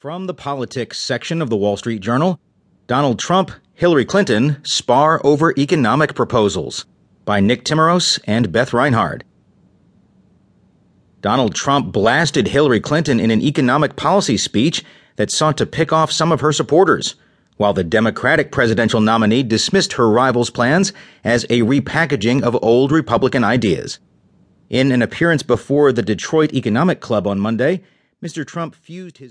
From the politics section of the Wall Street Journal, Donald Trump, Hillary Clinton spar over economic proposals by Nick Timraos and Beth Reinhard. Donald Trump blasted Hillary Clinton in an economic policy speech that sought to pick off some of her supporters, while the Democratic presidential nominee dismissed her rival's plans as a repackaging of old Republican ideas. In an appearance before the Detroit Economic Club on Monday, Mr. Trump fused his